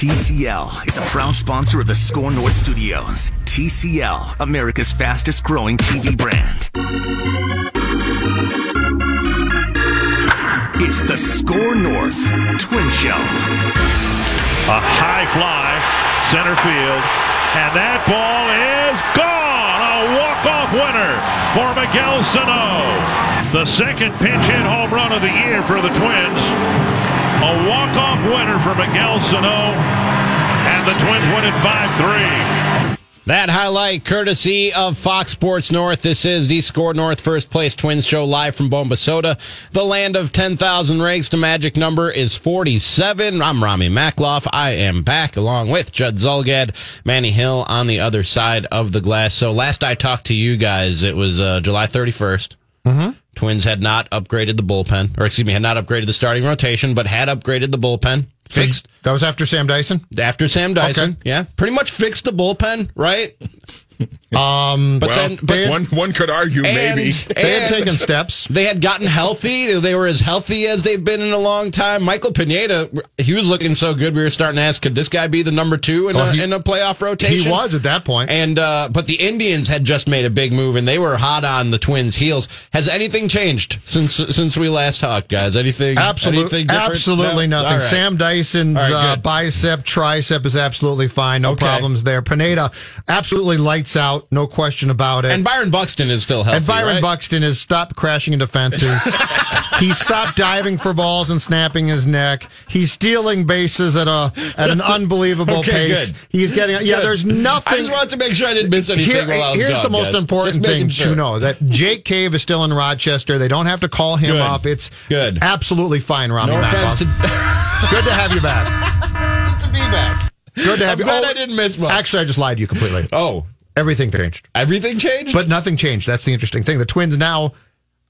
TCL is a proud sponsor of the SKOR North Studios. TCL, America's fastest growing TV brand. It's the SKOR North Twin Show. A high fly, center field, and that ball is gone. A walk-off winner for Miguel Sano. The second pinch hit home run of the year for the Twins. A walk-off winner for Miguel Sano, and the Twins win it 5-3. That highlight courtesy of Fox Sports North. This is the SKOR North First Place Twins Show live from Bombasota, the land of 10,000 rakes. The magic number is 47. I'm Ramie Makhlouf. I am back along with Judd Zulgad, Manny Hill on the other side of the glass. So last I talked to you guys, it was uh, July 31st. Mm-hmm. Twins had not upgraded the bullpen, or excuse me, had not upgraded the starting rotation, but had upgraded the bullpen. Fixed That was after Sam Dyson. after Sam Dyson. Okay. Yeah, pretty much fixed the bullpen, right? Um, But well, then, but one one could argue and, maybe. they had taken steps. They had gotten healthy. They were as healthy as they've been in a long time. Michael Pineda, he was looking so good. We were starting to ask, could this guy be the number two in, Oh, a, he- in a playoff rotation? He was at that point. And uh, but the Indians had just made a big move, and they were hot on the Twins' heels. Has anything changed since since we last talked, guys? Anything? Absolutely, anything absolutely No? nothing. Right. Sam Dyson's right, uh, bicep, tricep is absolutely fine. No Okay. problems there. Pineda absolutely lights out. No question about it. and Byron Buxton is still healthy. And Byron right? Buxton has stopped crashing into fences. he stopped diving for balls and snapping his neck. He's stealing bases at a at an unbelievable Okay, pace. good. He's getting yeah. Good. There's nothing. I just wanted to make sure I didn't miss anything Here- while I was here's gone, the most guys. important thing sure. to know that Jake Cave is still in Rochester. They don't have to call him Good. up. It's Good. absolutely fine, Ramie. No offense to, Good to have you back. Good to be back. Good to have I'm you. glad Oh, I didn't miss much. Actually, I just lied to you completely. oh, Everything changed, everything changed. but nothing changed. That's the interesting thing. The Twins now.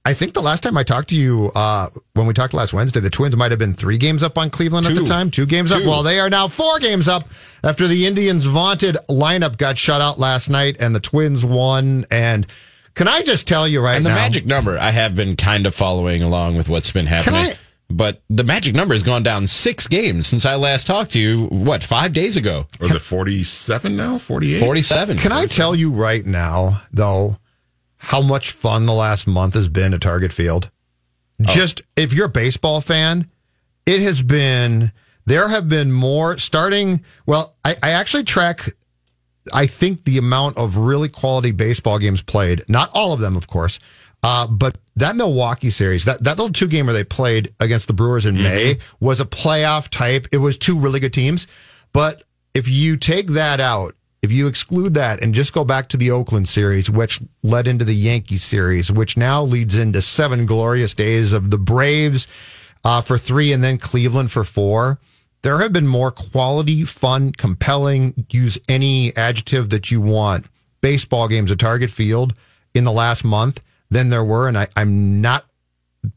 I think the last time I talked to you, uh, when we talked last Wednesday, the Twins might have been three games up on Cleveland at the time. Two games up. Well, they are now four games up after the Indians' vaunted lineup got shut out last night, and the Twins won. And can I just tell you right And the now? magic number, I have been kind of following along with what's been happening. I- but the magic number has gone down six games since I last talked to you, what, five days ago? Was it 47 now? 48? 47. Can I tell you right now, though, how much fun the last month has been at Target Field? Oh. Just if you're a baseball fan, it has been, there have been more starting. Well, I, I actually track, I think, the amount of really quality baseball games played. Not all of them, of course. Uh, but that Milwaukee series, that, that little two gamer they played against the Brewers in May was a playoff type. It was two really good teams. But if you take that out, if you exclude that and just go back to the Oakland series, which led into the Yankees series, which now leads into seven glorious days of the Braves uh, for three and then Cleveland for four, there have been more quality, fun, compelling, use any adjective that you want, baseball games at Target Field in the last month than there were. And I, I'm not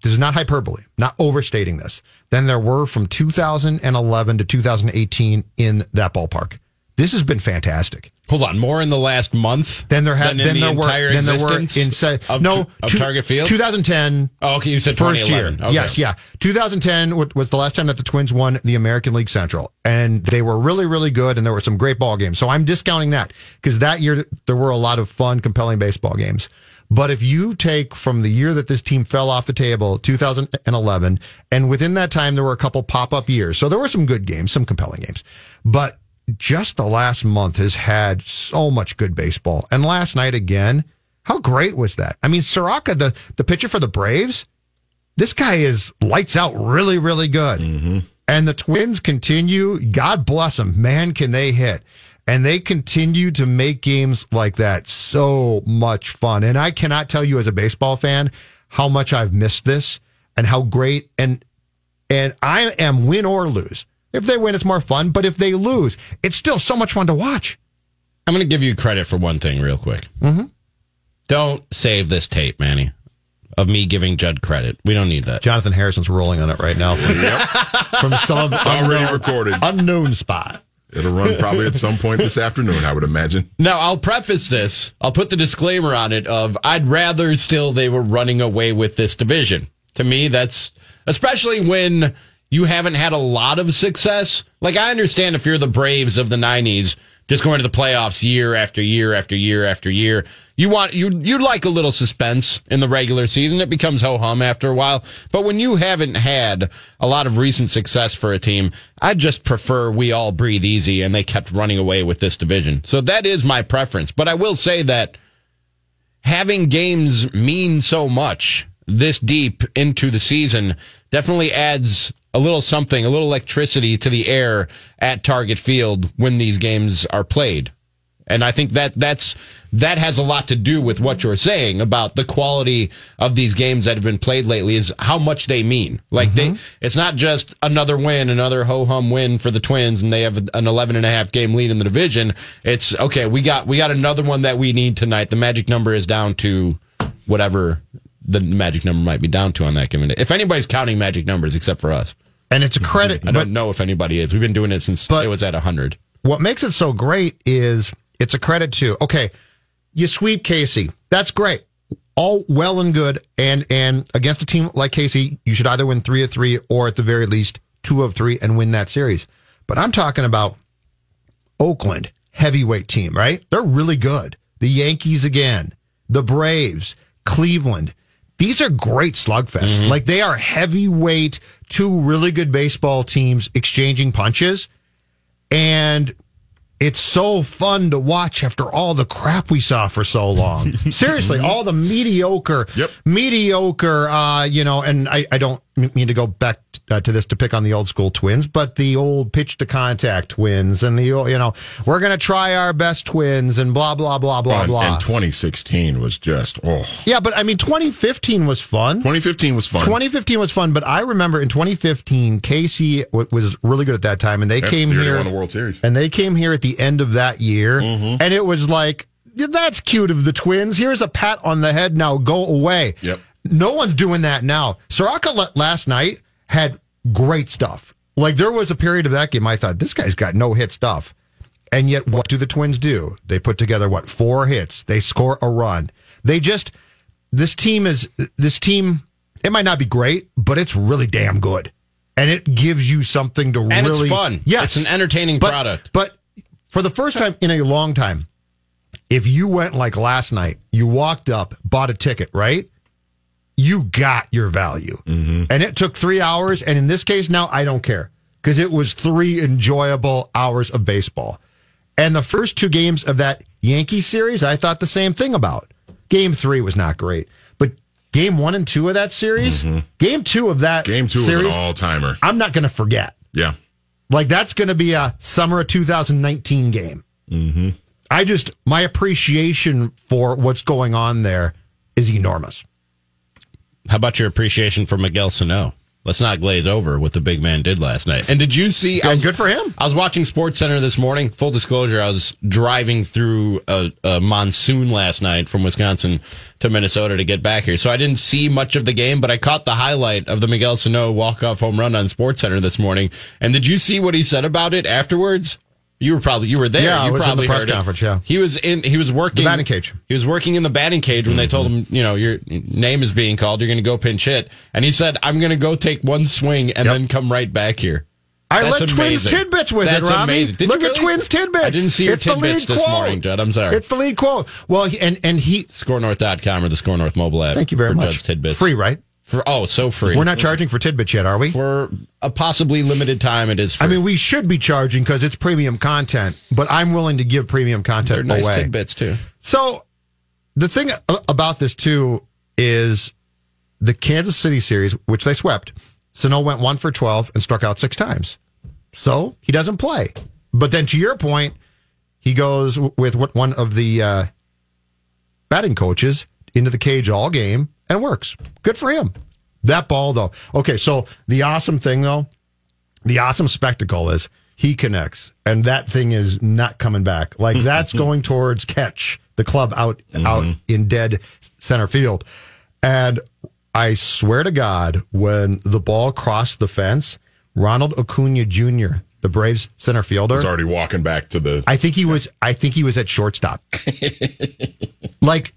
this is not hyperbole, not overstating this, than there were from 2011 to 2018 in that ballpark. This has been fantastic. Hold on, more in the last month Then there had than in then the there were entire then there were existence in se- of, no of two- Target Field? 2010 oh, okay, you said first year. Okay. Yes, yeah. 2010 was the last time that the Twins won the American League Central, and they were really, really good, and there were some great ball games. So I'm discounting that because that year there were a lot of fun, compelling baseball games. But if you take from the year that this team fell off the table, 2011, and within that time there were a couple pop up years, so there were some good games, some compelling games, but just the last month has had so much good baseball. And last night again, how great was that? I mean, Soroka, the the pitcher for the Braves this guy is lights out really, really good. Mm-hmm. And the Twins continue. God bless them. Man, can they hit. And they continue to make games like that so much fun. And I cannot tell you as a baseball fan how much I've missed this and how great and and I am win or lose. If they win, it's more fun. But if they lose, it's still so much fun to watch. I'm going to give you credit for one thing real quick. Mm-hmm. Don't save this tape, Manny, of me giving Judd credit. We don't need that. Jonathan Harrison's rolling on it right now from some already unknown, recorded. unknown spot. It'll run probably at some point this afternoon, I would imagine. Now, I'll preface this. I'll put the disclaimer on it of I'd rather still they were running away with this division. To me, that's especially when you haven't had a lot of success. Like I understand if you're the Braves of the '90s, just going to the playoffs year after year after year after year. You want you you like a little suspense in the regular season. It becomes ho hum after a while. But when you haven't had a lot of recent success for a team, I just prefer we all breathe easy and they kept running away with this division. So that is my preference. But I will say that having games mean so much this deep into the season definitely adds a little something, a little electricity to the air at Target Field when these games are played. And I think that that's that has a lot to do with what you're saying about the quality of these games that have been played lately is how much they mean. Like mm-hmm. they it's not just another win, another ho hum win for the Twins and they have an 11 and a half game lead in the division. It's okay, we got we got another one that we need tonight. The magic number is down to whatever the magic number might be down to on that given day. If anybody's counting magic numbers except for us. And it's a mm-hmm. credit. I don't know if anybody is. We've been doing it since it was at 100. What makes it so great is it's a credit to, okay, you sweep Casey. That's great. All well and good. And, and against a team like Casey, you should either win three of three or at the very least two of three and win that series. But I'm talking about Oakland, heavyweight team, right? They're really good. The Yankees again, the Braves, Cleveland. These are great slugfests. Mm-hmm. Like they are heavyweight, two really good baseball teams exchanging punches. And it's so fun to watch after all the crap we saw for so long. Seriously, all the mediocre, yep. mediocre, uh, you know, and I, I don't mean to go back uh, to this to pick on the old school twins, but the old pitch to contact twins and the, old, you know, we're going to try our best twins and blah, blah, blah, blah, and, blah. And 2016 was just, oh. Yeah, but I mean, 2015 was fun. 2015 was fun. 2015 was fun, but I remember in 2015, Casey was really good at that time, and they came here. Won the World Series. And they came here at the end of that year, mm-hmm. and it was like, that's cute of the twins. Here's a pat on the head. Now go away. Yep. No one's doing that now. Soroka last night had great stuff. Like there was a period of that game I thought this guy's got no hit stuff. And yet what do the Twins do? They put together what four hits. They score a run. They just this team is this team it might not be great, but it's really damn good. And it gives you something to and really it's fun. Yes. It's an entertaining but, product. But for the first time in a long time, if you went like last night, you walked up, bought a ticket, right? You got your value. Mm-hmm. And it took three hours. And in this case, now I don't care because it was three enjoyable hours of baseball. And the first two games of that Yankee series, I thought the same thing about. Game three was not great, but game one and two of that series, mm-hmm. game two of that game two series, was an all timer. I'm not going to forget. Yeah. Like that's going to be a summer of 2019 game. Mm-hmm. I just, my appreciation for what's going on there is enormous. How about your appreciation for Miguel Sano? Let's not glaze over what the big man did last night. And did you see? Good, was, good for him. I was watching Sports Center this morning. Full disclosure, I was driving through a, a, monsoon last night from Wisconsin to Minnesota to get back here, so I didn't see much of the game. But I caught the highlight of the Miguel Sano walk off home run on Sports Center this morning. And did you see what he said about it afterwards? You were probably you were there. Yeah, you I was probably in the press conference. It. Yeah, he was in. He was working the batting cage. He was working in the batting cage when mm-hmm. they told him, you know, your name is being called. You're going to go pinch hit, and he said, "I'm going to go take one swing and yep. then come right back here." I That's let amazing. Twins tidbits with That's it, Robbie. Amazing. Look really? at Twins tidbits. I didn't see your it's tidbits this quote. morning, Judd. I'm sorry. It's the lead quote. Well, and and he skornorth.com or the SKOR North mobile app. Thank you very for much. Judd's tidbits. Free, right? For oh, so free. We're not charging for tidbits yet, are we? For a possibly limited time, it is. Free. I mean, we should be charging because it's premium content, but I'm willing to give premium content They're nice away. tidbits too. So the thing about this too is the Kansas City series, which they swept. Sano went one for twelve and struck out six times, so he doesn't play. But then, to your point, he goes with what one of the uh, batting coaches into the cage all game and works. Good for him. That ball, though. Okay, so the awesome thing, though, the awesome spectacle is he connects, and that thing is not coming back. Like that's going towards catch the club out mm-hmm. out in dead center field, and I swear to God, when the ball crossed the fence, Ronald Acuna Jr., the Braves center fielder, was already walking back to the. I think he was. I think he was at shortstop. like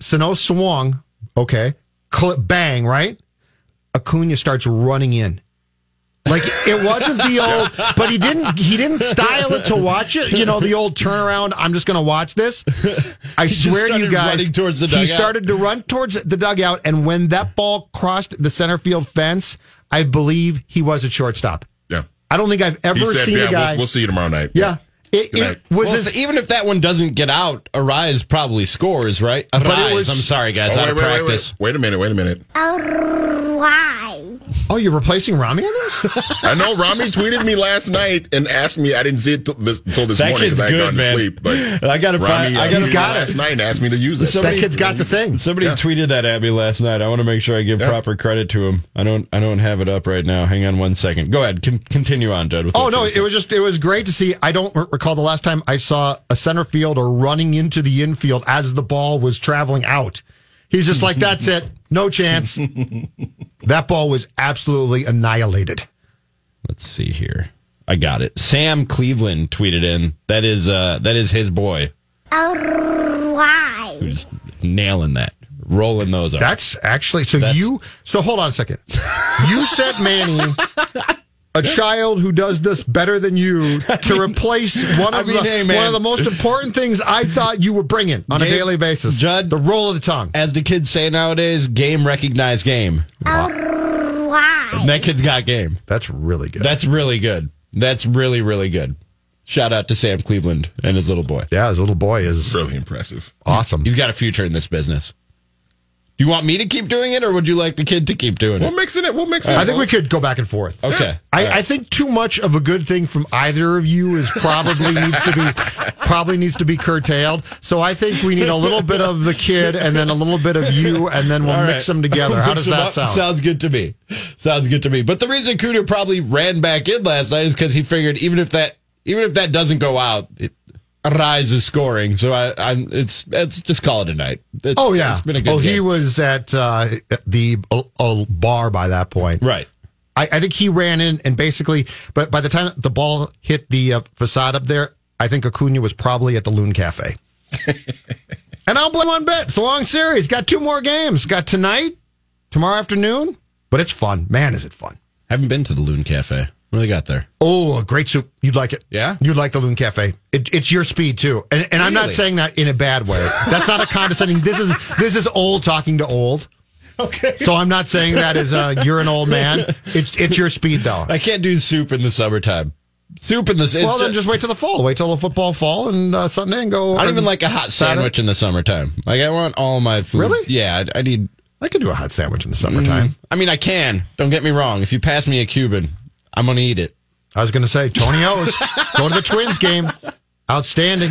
Sano swung Okay. Clip, bang, right? Acuna starts running in. Like it wasn't the old, but he didn't he didn't style it to watch it. You know, the old turnaround. I'm just going to watch this. I swear to you guys, he started to run towards the dugout, and when that ball crossed the center field fence, I believe he was at shortstop. Yeah. I don't think I've ever said, seen "Yeah, a guy. we'll, we'll see you tomorrow night." yeah, it, it was Well, his, if- even if that one doesn't get out, Arraez probably scores, right? Arraez. was- I'm sorry, guys, Oh, out wait, of wait, wait, practice. wait. Wait a minute. Wait a minute. Why? Oh, you're replacing Ramie on this? I know Ramie tweeted me last night and asked me. I didn't see it till this, till this That morning kid's because I had good, gone man. to sleep. But I gotta Ramie, find- I uh, gotta got me last it. night and asked me to use it. that kid's got the thing. Somebody Yeah. tweeted that at me last night. I want to make sure I give Yeah. proper credit to him. I don't. I don't have it up right now. Hang on one second. Go ahead. Con- continue on, Judd. Oh no, it was just it was great to see. I don't r- recall the last time I saw a center fielder running into the infield as the ball was traveling out. He's just like, "That's it, no chance." that ball was absolutely annihilated. Let's see here. I got it. Sam Cleveland tweeted in. That is uh that is his boy. Why? Who's nailing that. Rolling those up. That's actually so. That's- you so hold on a second. You said Manny. A child who does this better than you to replace one I of mean, the hey, one of the most important things I thought you were bringing on a daily basis. Judd- the roll of the tongue. As the kids say nowadays, game recognized game. Why? That kid's got game. That's really good. That's really good. That's really, really good. Shout out to Sam Cleveland and his little boy. yeah, his little boy is really impressive. awesome. He's got a future in this business. Do you want me to keep doing it or would you like the kid to keep doing it? We'll it? mix it. We'll mix it. I think we could go back and forth. Okay. I, I think too much of a good thing from either of you is probably needs to be probably needs to be curtailed. So I think we need a little bit of the kid and then a little bit of you, and then we'll All mix right. them together. How does that up. sound? Sounds good to me. Sounds good to me. But the reason Cooter probably ran back in last night is because he figured even if that even if that doesn't go out, it, Arraez is scoring. So I, I'm it's it's just call it a night. It's, oh yeah. it's been a good. oh, he was at uh, the uh, uh, bar by that point. right. I, I think he ran in and basically, but by the time the ball hit the uh, facade up there, I think Acuna was probably at the Loon Cafe. and I'll blame one bit. It's a long series. Got two more games. Got tonight, tomorrow afternoon. But it's fun. Man, is it fun. Haven't been to the Loon Cafe. What do they got there? Oh, a great soup. You'd like it. Yeah? You'd like the Loon Cafe. It, it's your speed too. And, and I'm not Really? saying that in a bad way. That's not a condescending. This is this is old talking to old. Okay. So I'm not saying that as uh, you're an old man. It's it's your speed though. I can't do soup in the summertime. Soup in the it's well, then just wait till the fall. Wait till the football fall and uh, Sunday and go. I don't even like a hot sandwich in the summertime. Like I want all my food. Really? Yeah, I, I need. I can do a hot sandwich in the summertime. I mean, I can. Don't get me wrong. If you pass me a Cuban, I'm gonna eat it. I was going to say Tony O's. go to the Twins game. Outstanding.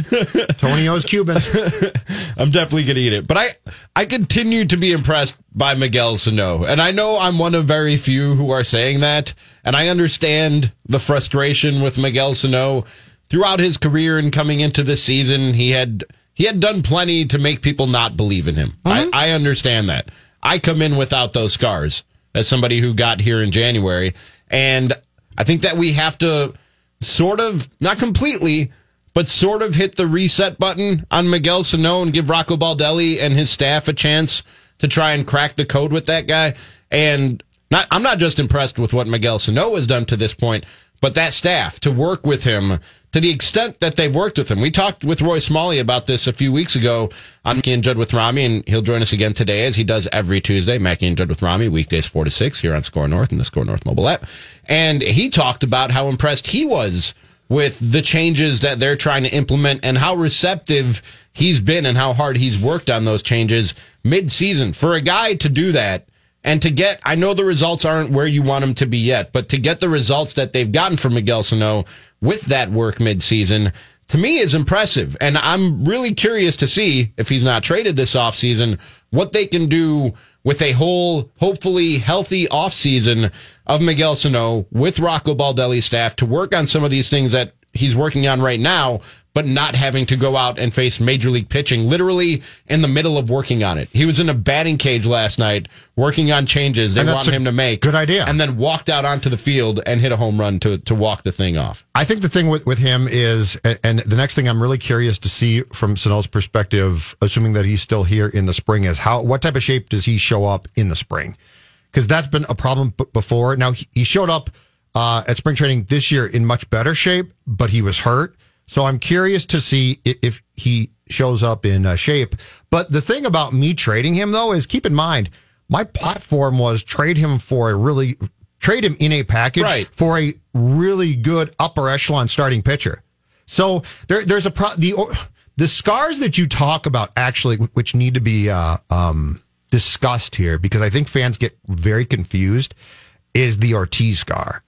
Tony O's Cubans. I'm definitely gonna eat it. But I, I continue to be impressed by Miguel Sano, and I know I'm one of very few who are saying that, and I understand the frustration with Miguel Sano throughout his career and coming into this season. He had he had done plenty to make people not believe in him. I, mm-hmm. I understand that. I come in without those scars as somebody who got here in January, and I think that we have to sort of not completely but sort of hit the reset button on Miguel Sano and give Rocco Baldelli and his staff a chance to try and crack the code with that guy. And not, I'm not just impressed with what Miguel Sano has done to this point, but that staff to work with him to the extent that they've worked with him. We talked with Roy Smalley about this a few weeks ago on Mackey and Judd with Ramie, and he'll join us again today as he does every Tuesday. Mackey and Judd with Ramie, weekdays four to six here on SKOR North and the SKOR North mobile app. And he talked about how impressed he was with the changes that they're trying to implement and how receptive he's been and how hard he's worked on those changes mid-season. For a guy to do that and to get, I know the results aren't where you want them to be yet, but to get the results that they've gotten from Miguel Sano with that work mid-season, to me is impressive. And I'm really curious to see if he's not traded this offseason, what they can do with a whole, hopefully healthy offseason of Miguel Sano with Rocco Baldelli's staff to work on some of these things that he's working on right now, but not having to go out and face major league pitching literally in the middle of working on it. He was in a batting cage last night working on changes they And that's want him to make. good idea. And then walked out onto the field and hit a home run to, to walk the thing off. I think the thing with, with him is, and- the next thing I'm really curious to see from Sano's perspective, assuming that he's still here in the spring, is how what type of shape does he show up in the spring? Because that's been a problem b- before. Now he he showed up uh, at spring training this year in much better shape, but he was hurt. So I'm curious to see if he shows up in uh, shape. But the thing about me trading him though is keep in mind my platform was trade him for a really trade him in a package Right. for a really good upper echelon starting pitcher. So there, there's a pro, the the scars that you talk about actually, which need to be uh, um, discussed here, because I think fans get very confused, is the Ortiz scar.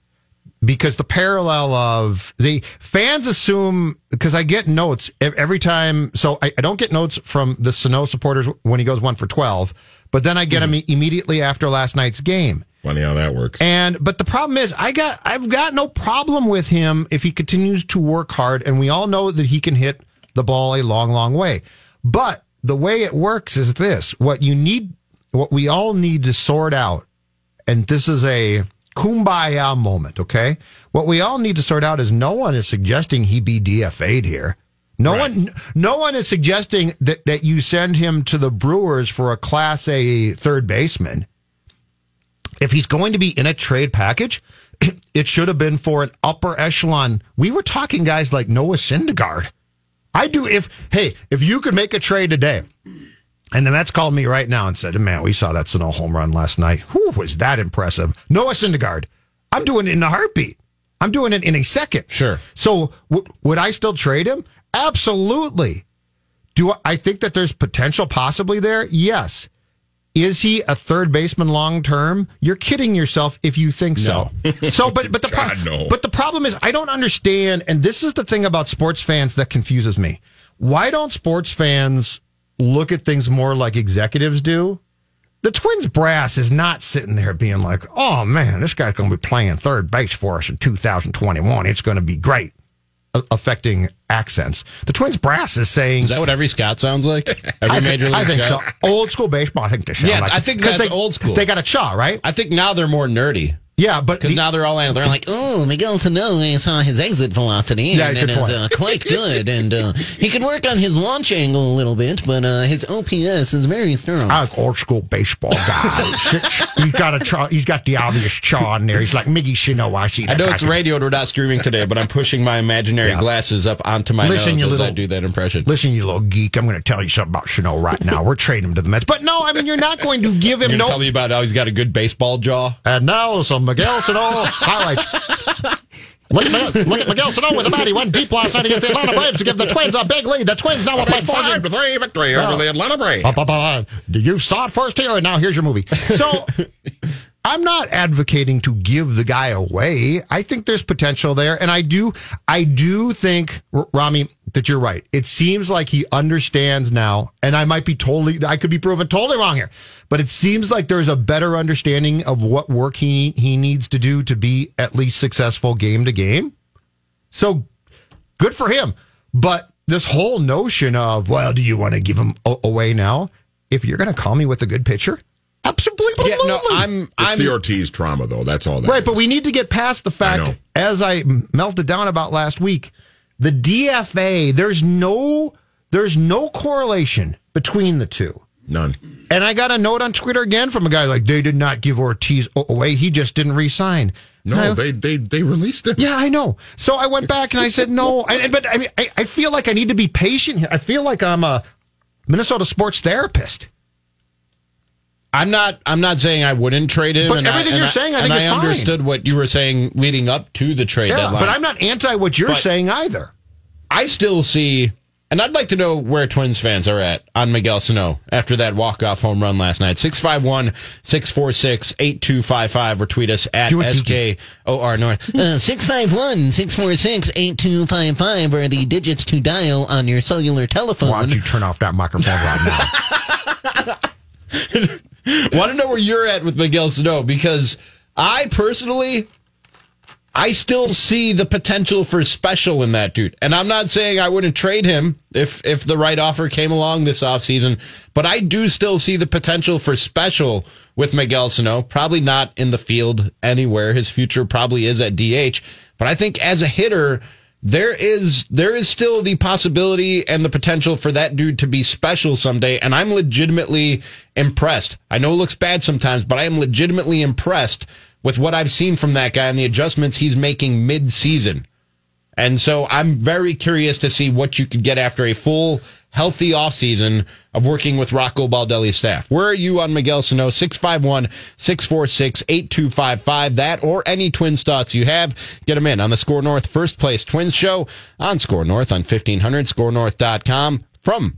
Because the parallel of the fans assume, because I get notes every time. So I, I don't get notes from the Sano supporters when he goes one for 12, but then I get mm-hmm. them immediately after last night's game. Funny how that works. And but the problem is, I got I've got no problem with him if he continues to work hard, and we all know that he can hit the ball a long, long way. But the way it works is this: what you need, what we all need to sort out, and this is a kumbaya moment. Okay, what we all need to sort out is no one is suggesting he be DFA'd here. No one, no one is suggesting that, that you send him to the Brewers for a Class A third baseman if he's going to be in a trade package, it should have been for an upper echelon. We were talking guys like Noah Syndergaard. I do if hey, if you could make a trade today, and the Mets called me right now and said, "Man, we saw that Sano home run last night. Who was that impressive?" Noah Syndergaard. I'm doing it in a heartbeat. I'm doing it in a second. Sure. So w- would I still trade him? Absolutely. Do I- I think that there's potential possibly there? Yes. Is he a third baseman long term? You're kidding yourself if you think so. So, but but the pro- no. but the problem is I don't understand, and this is the thing about sports fans that confuses me. Why don't sports fans look at things more like executives do? The Twins brass is not sitting there being like, "Oh man, this guy's going to be playing third base for us in 2021. It's going to be great." a- Affecting accents. The Twins brass is saying Is that what every Scott sounds like? Every I, major league I think Scott? so. Old school baseball. I think they sound Yeah, like I think that's they- old school. They got a chaw, right? I think now they're more nerdy Yeah, but because the- now they're all out. they're like, Oh, Miguel Sano I saw his exit velocity Yeah, and it is uh, quite good. And uh, he can work on his launch angle a little bit, but uh, his OPS is very strong. I like old school baseball guy. he's got a chaw, he's got the obvious chaw in there. He's like Miggy Shino. I see. I know it's radio and we're not screaming today, but I'm pushing my imaginary Yeah. glasses up onto my Listen, you nose as I little- do that impression. Listen, you little geek. I'm going to tell you something about Shino right now. We're trading him to the Mets, but no, I mean you're not going to give him You're no. tell me about how he's got a good baseball jaw. And now some Miguel Sano highlights. Look at, Miguel, look at Miguel Sano with a bat. He went deep last night against the Atlanta Braves to give the Twins a big lead. The Twins now up by four. Five to three victory over the Atlanta Braves. You saw it first here, and now here's your movie. So I'm not advocating to give the guy away. I think there's potential there, and I do, I do think, Ramie, that you're right. It seems like he understands now, and I might be totally, I could be proven totally wrong here, but it seems like there's a better understanding of what work he he needs to do to be at least successful game to game. So good for him. But this whole notion of, well, do you want to give him away now? If you're going to call me with a good pitcher, absolutely. Yeah, no, I'm It's I'm the Ortiz trauma, though. That's all that. right. But we need to get past the know. fact, as I melted down about last week, the DFA. There's no there's no correlation between the two. None. And I got a note on Twitter again from a guy like they did not give Ortiz away. He just didn't resign. And I- No, they they they released him. Yeah, I know. So I went back and I said no. I, but I mean, I, I feel like I need to be patient here. I feel like I'm a Minnesota sports therapist. I'm not. I'm not saying I wouldn't trade him. But and everything and you're I- saying, I and think is I fine. understood what you were saying leading up to the trade Yeah, deadline. but I'm not anti what you're But- saying either. I still see, and I'd like to know where Twins fans are at on Miguel Sano after that walk-off home run last night. 651-646-8255 or tweet us at SKOR North. Uh, 651-646-8255 are the digits to dial on your cellular telephone. Why don't you turn off that microphone right now? Want to know where you're at with Miguel Sano because I personally, I still see the potential for special in that dude. And I'm not saying I wouldn't trade him if if the right offer came along this offseason, but I do still see the potential for special with Miguel Sano. Probably not in the field anywhere. His future probably is at DH, but I think as a hitter, there is there is still the possibility and the potential for that dude to be special someday and i'm legitimately impressed i know it looks bad sometimes but i am legitimately impressed with what I've seen from that guy and the adjustments he's making mid season. And so I'm very curious to see what you could get after a full, healthy offseason of working with Rocco Baldelli's staff. Where are you on Miguel Sano? 651 646 8255. That or any Twins thoughts you have, get them in on the SKOR North First Place Twins Show on SKOR North on 1500, skornorth.com from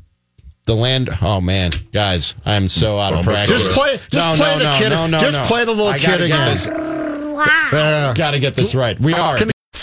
the land. Oh man, guys, I'm so out of practice. Just play, just No, play no, the no, kid. no, no, just no. play the little I kid gotta get again. this- Why? There. Gotta get this right. We are.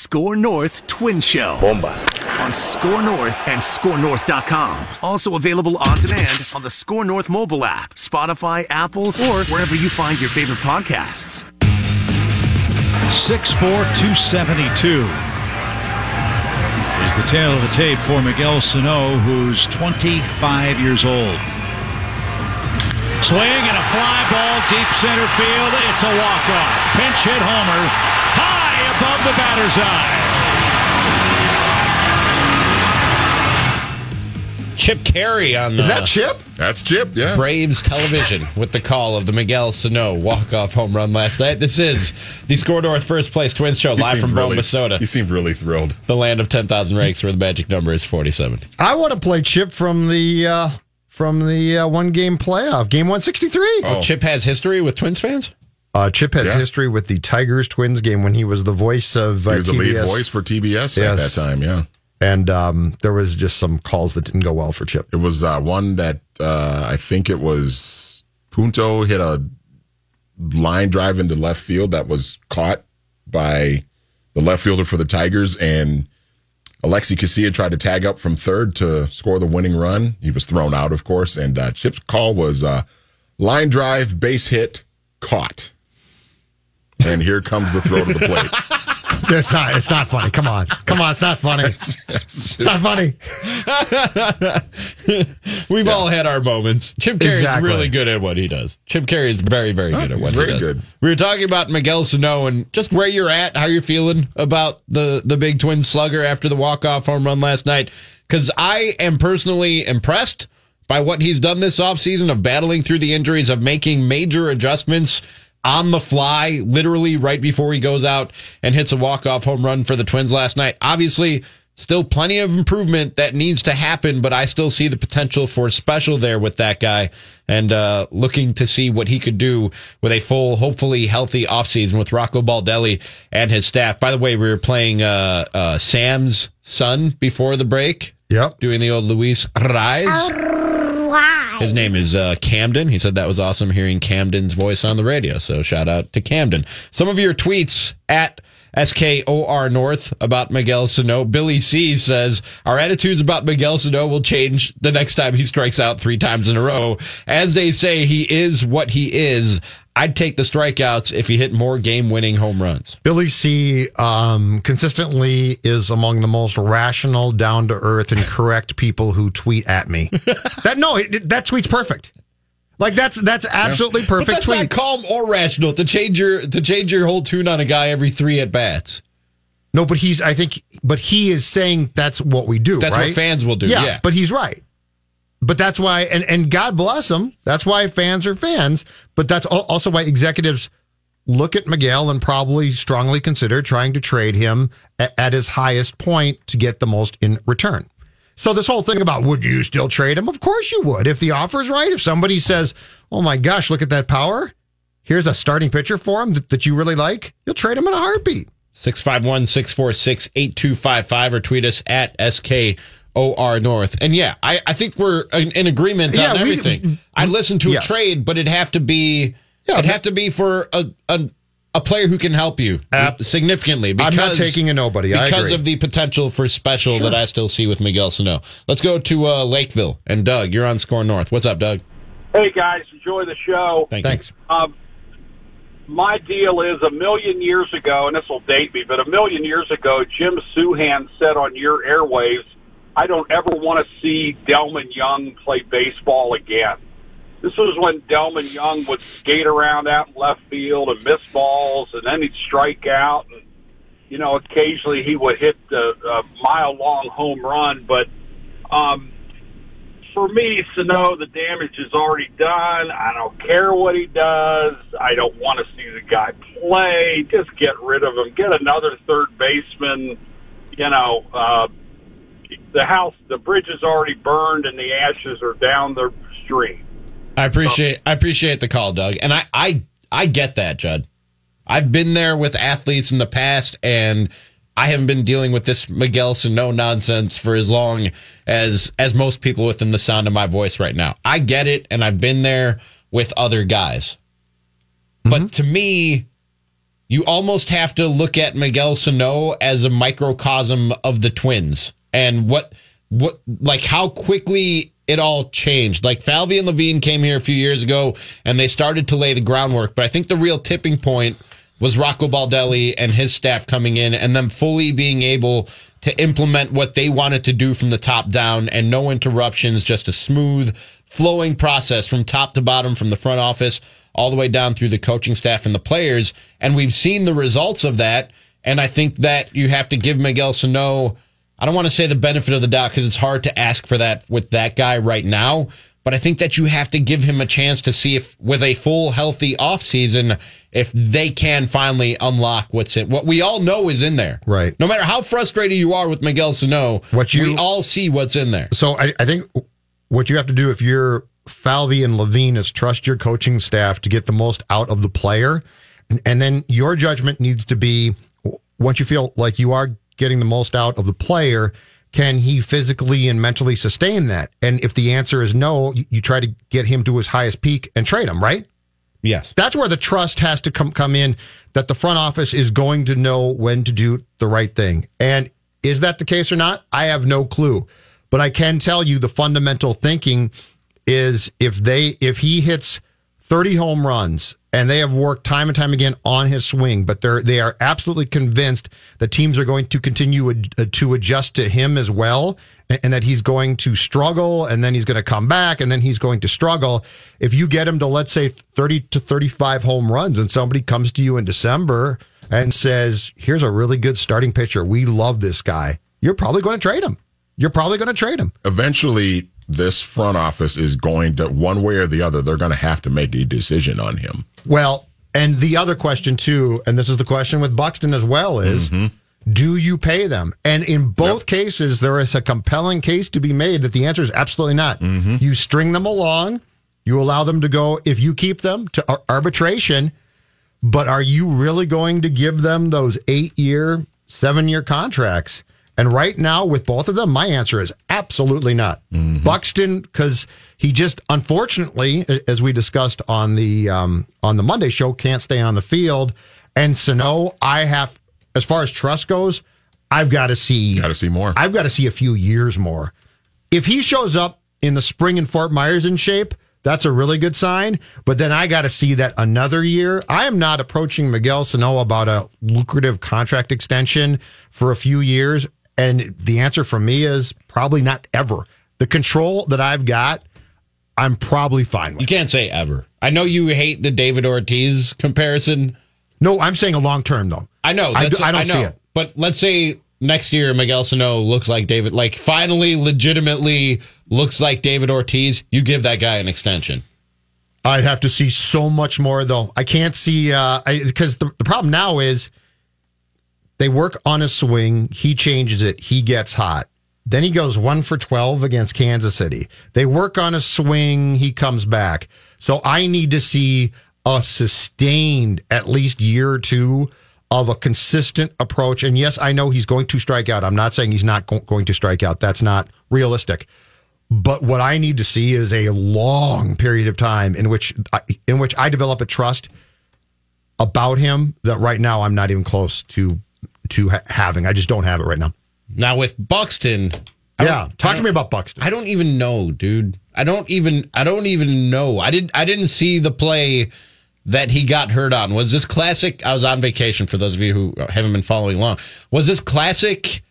SKOR North Twin Show. On SKOR North and skornorth.com. Also available on demand on the SKOR North mobile app, Spotify, Apple, or wherever you find your favorite podcasts. 6'4", 272 is the tail of the tape for Miguel Sano, who's 25 years old. Swing and a fly ball deep center field. It's a walk-off. Pinch hit homer high above the batter's eye. Chip Caray on the Is that Chip? That's Chip, yeah. Braves television with the call of the Miguel Sano walk-off home run last night. This is the SKOR North First Place Twins Show He live from really, Minnesota, He seemed really thrilled. the land of 10,000 ranks where the magic number is 47. I want to play Chip from the uh, from the uh, one game playoff, game one sixty three. Oh, Chip has history with Twins fans? Uh, Chip has Yeah. history with the Tigers Twins game when he was the voice of uh, He was the lead TBS. voice for TBS at that time, yeah. and um, there was just some calls that didn't go well for Chip. It was uh, one that uh, I think it was Punto hit a line drive into left field that was caught by the left fielder for the Tigers, and Alexi Casilla tried to tag up from third to score the winning run. He was thrown out, of course, and uh, Chip's call was uh, line drive, base hit, caught. And here comes the throw to the plate. It's not. It's not funny. Come on. Come on. It's not funny. It's not funny. We've all had our moments. Chip Caray's Exactly. really good at what he does. Chip Caray is very, very oh, good at what very he does. good. We were talking about Miguel Sano and just where you're at, how you're feeling about the the big twin slugger after the walk off home run last night. Because I am personally impressed by what he's done this offseason of battling through the injuries, of making major adjustments on the fly, literally right before he goes out and hits a walk off home run for the Twins last night. Obviously, still plenty of improvement that needs to happen, but I still see the potential for special there with that guy and uh, looking to see what he could do with a full, hopefully healthy offseason with Rocco Baldelli and his staff. By the way, we were playing uh, uh, Sam's son before the break, Yep. doing the old Luis Arraez. His name is uh, Camden. He said that was awesome hearing Camden's voice on the radio. So shout out to Camden. Some of your tweets at SKOR North about Miguel Sano. Billy C says, Our attitudes about Miguel Sano will change the next time he strikes out three times in a row. As they say, he is what he is. I'd take the strikeouts if he hit more game winning home runs. Billy C um, consistently is among the most rational, down to earth, and correct people who tweet at me. that no, it, that tweet's perfect. Like that's that's absolutely But perfect that's tweet. not calm or rational to change your to change your whole tune on a guy every three at bats. no, but he's I think, but he is saying that's what we do. That's what right? fans will do, yeah. but he's right. But that's why, and and God bless him. That's why fans are fans. But that's also why executives look at Miguel and probably strongly consider trying to trade him at, at his highest point to get the most in return. So this whole thing about would you still trade him? Of course you would. If the offer's right, if somebody says, "Oh my gosh, look at that power. Here's a starting pitcher for him that, that you really like." You'll trade him in a heartbeat. 651 646 8255 or tweet us at SKOR North. And yeah, I, I think we're in, in agreement Yeah, on we- everything. I'd listen to Yes. a trade, but it'd have to be Yeah, it'd but- have to be for a, a a player who can help you Ab- significantly. I'm not taking a nobody. I because agree. of the potential for special Sure. that I still see with Miguel Sano. Let's go to uh, Lakeville and Doug. You're on SKOR North. What's up, Doug? Hey guys, enjoy the show. Thank Thanks. Um, my deal is a million years ago, and this will date me, but a million years ago, Jim Souhan said on your airwaves, I don't ever want to see Delmon Young play baseball again. This was when Delmon Young would skate around out in left field and miss balls, and then he'd strike out, and you know, occasionally he would hit a, a mile long home run. But um, for me, Sano, the damage is already done. I don't care what he does. I don't want to see the guy play. Just get rid of him. Get another third baseman. You know, uh, the house, the bridge is already burned, and the ashes are down the stream. I appreciate I appreciate the call, Doug, and I I I get that, Judd. I've been there with athletes in the past, and I haven't been dealing with this Miguel Sano nonsense for as long as as most people within the sound of my voice right now. I get it, and I've been there with other guys. But mm-hmm. to me, you almost have to look at Miguel Sano as a microcosm of the Twins and what what like how quickly it all changed. Like Falvey and Levine came here a few years ago and they started to lay the groundwork, but I think the real tipping point was Rocco Baldelli and his staff coming in and them fully being able to implement what they wanted to do from the top down and no interruptions, just a smooth flowing process from top to bottom from the front office all the way down through the coaching staff and the players. And we've seen the results of that. And I think that you have to give Miguel Sano, I don't want to say the benefit of the doubt because it's hard to ask for that with that guy right now. But I think that you have to give him a chance to see if, with a full, healthy offseason, if they can finally unlock what's in what we all know is in there. Right. No matter how frustrated you are with Miguel Sano, What you- we all see what's in there. So I, I think what you have to do if you're Falvey and Levine is trust your coaching staff to get the most out of the player. And, and then your judgment needs to be once you feel like you are getting the most out of the player, can he physically and mentally sustain that? And if the answer is no, you, you try to get him to his highest peak and trade him, right? Yes. That's where the trust has to come come in that the front office is going to know when to do the right thing. And is that the case or not? I have no clue. But I can tell you the fundamental thinking is if they if he hits 30 home runs and they have worked time and time again on his swing, but they're they are absolutely convinced that teams are going to continue ad- uh, to adjust to him as well, and, and that he's going to struggle, and then he's going to come back, and then he's going to struggle. If you get him to let's say 30 to 35 home runs, and somebody comes to you in December and says, "Here's a really good starting pitcher. We love this guy," you're probably going to trade him. You're probably going to trade him. Eventually, this front office is going to, one way or the other, they're going to have to make a decision on him. Well, and the other question too, and this is the question with Buxton as well, is mm-hmm. do you pay them? And in both cases, there is a compelling case to be made that the answer is absolutely not. Mm-hmm. You string them along, you allow them to go, if you keep them to ar- arbitration, but are you really going to give them those eight year, seven year contracts? And right now, with both of them, my answer is absolutely not. Buxton, because he just unfortunately, as we discussed on the um, on the Monday show, can't stay on the field. And Sano, I have, as far as trust goes, I've got to see, Got to see more. I've got to see a few years more. If he shows up in the spring in Fort Myers in shape, that's a really good sign. But then I got to see that another year. I am not approaching Miguel Sano about a lucrative contract extension for a few years. And the answer for me is probably not ever. The control that I've got, I'm probably fine with. You can't say ever. I know you hate the David Ortiz comparison. No, I'm saying a long term though. I know. I do- I don't know. see it. But let's say next year Miguel Sano looks like David, like finally, legitimately looks like David Ortiz. You give that guy an extension. I'd have to see so much more though. I can't see uh because the, the problem now is they work on a swing, he changes it, he gets hot. Then he goes 1 for 12 against Kansas City. They work on a swing, he comes back. So I need to see a sustained at least year or two of a consistent approach. And yes, I know he's going to strike out. I'm not saying he's not go- going to strike out. That's not realistic. But what I need to see is a long period of time in which I, in which I develop a trust about him that right now I'm not even close to to ha- having. I just don't have it right now. Now with Buxton, I Yeah, talk to me about Buxton. I don't even know, dude. I don't even I don't even know. I didn't I didn't see the play that he got hurt on? Was this classic? I was on vacation for those of you who haven't been following along. Was this classic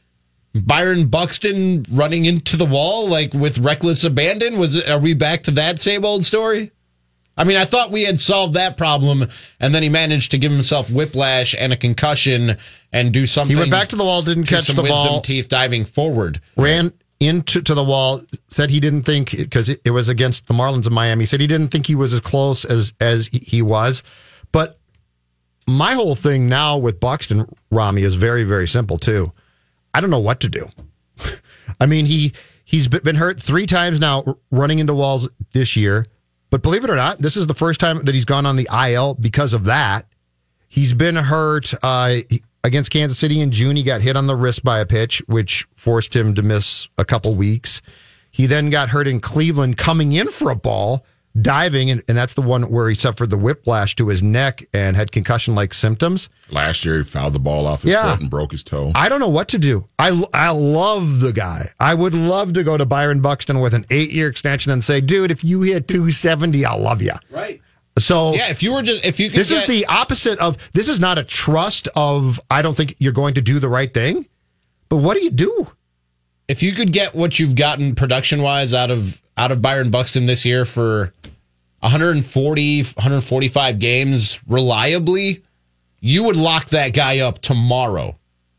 Byron Buxton running into the wall like with reckless abandon? Was it, are we back to that same old story? I mean, I thought we had solved that problem, and then he managed to give himself whiplash and a concussion and do something. He went back to the wall, didn't catch the ball, teeth diving forward. ran into to the wall. Said he didn't think because it, it was against the Marlins of Miami. Said he didn't think he was as close as as he- he was. But my whole thing now with Buxton Ramie is very very simple too. I don't know what to do. I mean he he's been hurt three times now running into walls this year. But believe it or not, this is the first time that he's gone on the IL because of that. He's been hurt uh, against Kansas City in June. He got hit on the wrist by a pitch, which forced him to miss a couple weeks. He then got hurt in Cleveland coming in for a ball, diving, and, and that's the one where he suffered the whiplash to his neck and had concussion like symptoms. Last year, he fouled the ball off his Yeah. foot and broke his toe. I don't know what to do. I, I love the guy. I would love to go to Byron Buxton with an eight year extension and say, dude, if you hit 270, I'll love you. Right. So Yeah, if you were just if you could this is the opposite of this is not a trust of I don't think you're going to do the right thing. But what do you do? if you could get what you've gotten production wise out of out of Byron Buxton this year for 140 145 games reliably, you would lock that guy up tomorrow.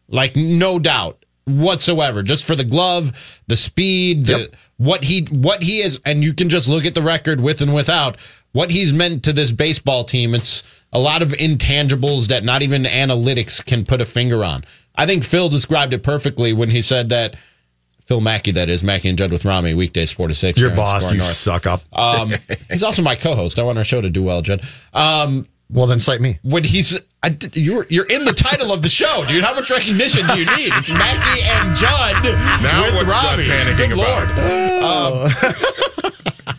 Like no doubt whatsoever. Just for the glove, the speed, the Yep. what he what he is and you can just look at the record with and without what he's meant to this baseball team. It's a lot of intangibles that not even analytics can put a finger on. I think Phil described it perfectly when he said that Phil Mackey, that is Mackey and Judd with Ramie, weekdays four to six. Your boss, Score you North. suck up. Um, he's also my co-host. I want our show to do well, Judd. Um, well, then cite me. when he's I, you're you're in the title of the show, dude. How much recognition do you need? It's Mackey and Judd Now with what's Judd Ramie. panicking Good about? Lord. Um,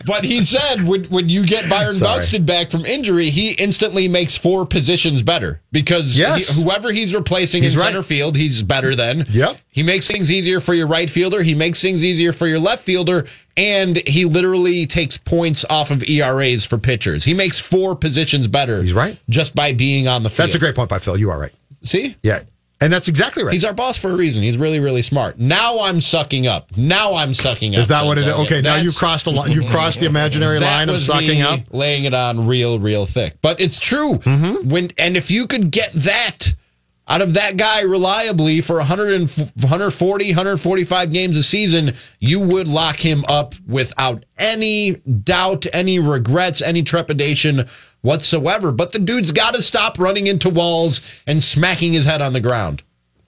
but he said when when you get Byron. Buxton back from injury, he instantly makes four positions better because Yes. he- whoever he's replacing He's in right. center field, he's better than. Yep. He makes things easier for your right fielder. He makes things easier for your left fielder, and he literally takes points off of ERAs for pitchers. He makes four positions better. He's right. just by being on the field. That's a great point by Phil. You are right. See, Yeah. And that's exactly right. he's our boss for a reason. He's really, really smart. Now I'm sucking up. Now I'm sucking up. is that what it is? Okay, now you crossed a line. You crossed the imaginary line of sucking up. laying it on real, real thick. But it's true. Mm-hmm. When and if you could get that out of that guy reliably for 100 and 140, 145 games a season, you would lock him up without any doubt, any regrets, any trepidation whatsoever. But the dude's got to stop running into walls and smacking his head on the ground.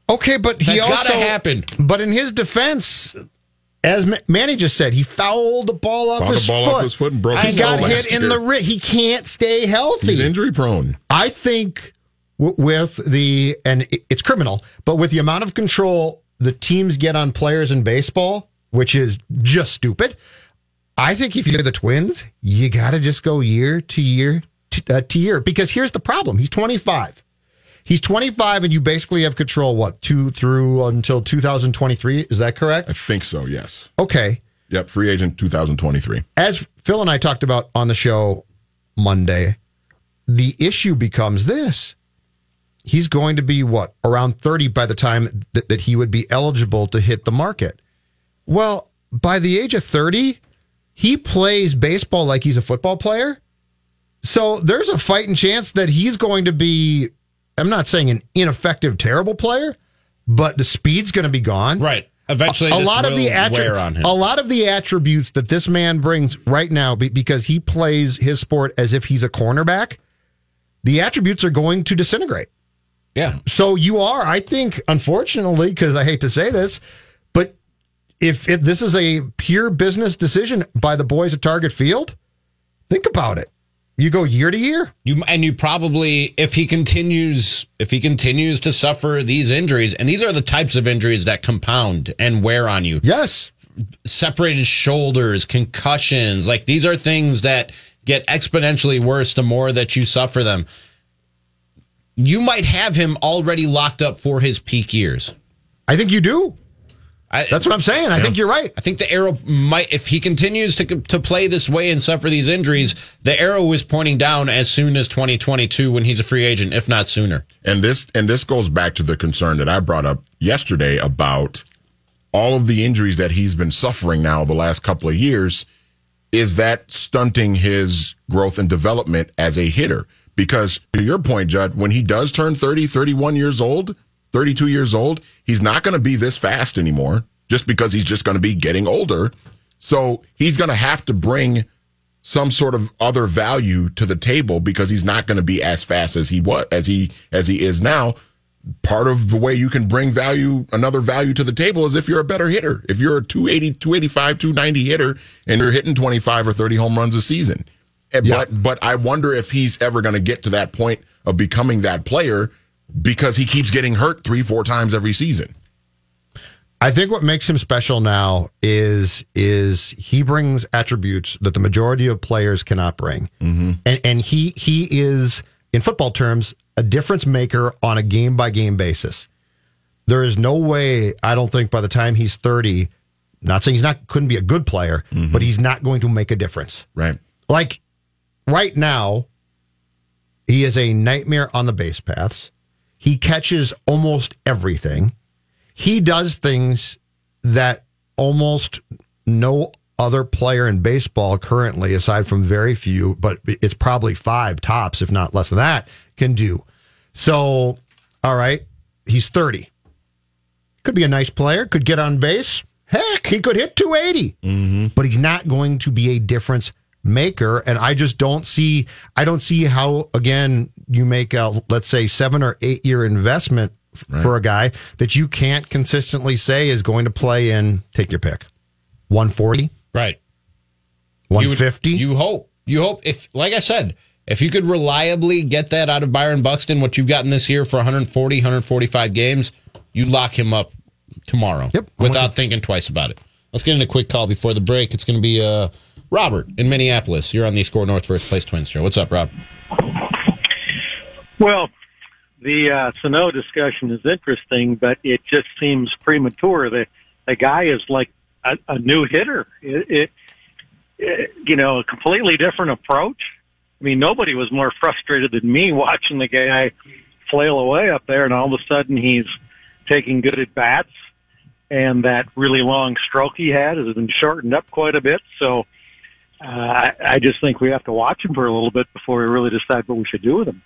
Okay, but he That's also gotta happen. But in his defense, as Ma- Manny just said, he fouled the ball off, Fouled the his, ball foot. off his foot and broke his head. He his got hit in year. the wrist. He can't stay healthy. He's injury prone. I think w- with the and it's criminal, but with the amount of control the teams get on players in baseball, which is just stupid. I think if you're the Twins, you got to just go year to year to, uh, to year because here's the problem: he's 25. He's 25, and you basically have control. What two through until 2023? Is that correct? I think so. Yes. Okay. Yep. Free agent 2023. as Phil and I talked about on the show Monday, the issue becomes this. He's going to be what, around 30 by the time that, that he would be eligible to hit the market. Well, by the age of 30, he plays baseball like he's a football player. So there's a fighting chance that he's going to be, I'm not saying an ineffective, terrible player, but the speed's going to be gone Right. Eventually, a this lot of the attri- on him. a lot of the attributes that this man brings right now be- because he plays his sport as if he's a cornerback the attributes are going to disintegrate yeah. so you are i think unfortunately because i hate to say this but if, if this is a pure business decision by the boys at target field think about it you go year to year You and you probably if he continues if he continues to suffer these injuries and these are the types of injuries that compound and wear on you. yes Separated shoulders, concussions, like these are things that get exponentially worse the more that you suffer them. You might have him already locked up for his peak years. i think you do I, That's what I'm saying. I think you're right. I think the arrow might, if he continues to to play this way and suffer these injuries, the arrow is pointing down as soon as 2022 when he's a free agent, if not sooner. And this and this goes back to the concern that I brought up yesterday about all of the injuries that he's been suffering now the last couple of years. Is that stunting his growth and development as a hitter? Because to your point, Judd, when he does turn 30, 31 years old, 32 years old, he's not going to be this fast anymore just because he's just going to be getting older. So he's going to have to bring some sort of other value to the table because he's not going to be as fast as he was as he as he is now. Part of the way you can bring value, another value to the table is if you're a better hitter. If you're a 280, 285, 290 hitter and you're hitting 25 or 30 home runs a season. Eh, But but I wonder if he's ever going to get to that point of becoming that player because he keeps getting hurt three, four times every season. I think what makes him special now is is he brings attributes that the majority of players cannot bring, mm-hmm. and and he he is in football terms a difference maker on a game by game basis. There is no way I don't think by the time he's thirty, not saying he's not couldn't be a good player, but he's not going to make a difference. Right. Like right now, he is a nightmare on the base paths. He catches almost everything. He does things that almost no other player in baseball currently, aside from very few, but it's probably five tops, if not less than that, can do. So, all right, he's 30. Could be a nice player, could get on base. Heck, he could hit 280, mm-hmm. but he's not going to be a difference maker. And I just don't see, I don't see how, again, you make a, let's say, seven or eight year investment f- for a guy that you can't consistently say is going to play in, take your pick, 140, Right. You 150. You, hope. You hope if, like I said, if you could reliably get that out of Byron Buxton, what you've gotten this year for 140, 145 games, you lock him up tomorrow. Yep. I'm Without thinking twice about it. Let's get in a quick call before the break. It's going to be uh, Robert in Minneapolis. You're on the SKOR North First Place Twins show. What's up, Rob? Well, the uh, Sano discussion is interesting, but it just seems premature. The the guy is like a, a new hitter. It, it, it, you know, a completely different approach. I mean, nobody was more frustrated than me watching the guy flail away up there, and all of a sudden he's taking good at bats, and that really long stroke he had has been shortened up quite a bit. So. Uh, I, I just think we have to watch him for a little bit before we really decide what we should do with him.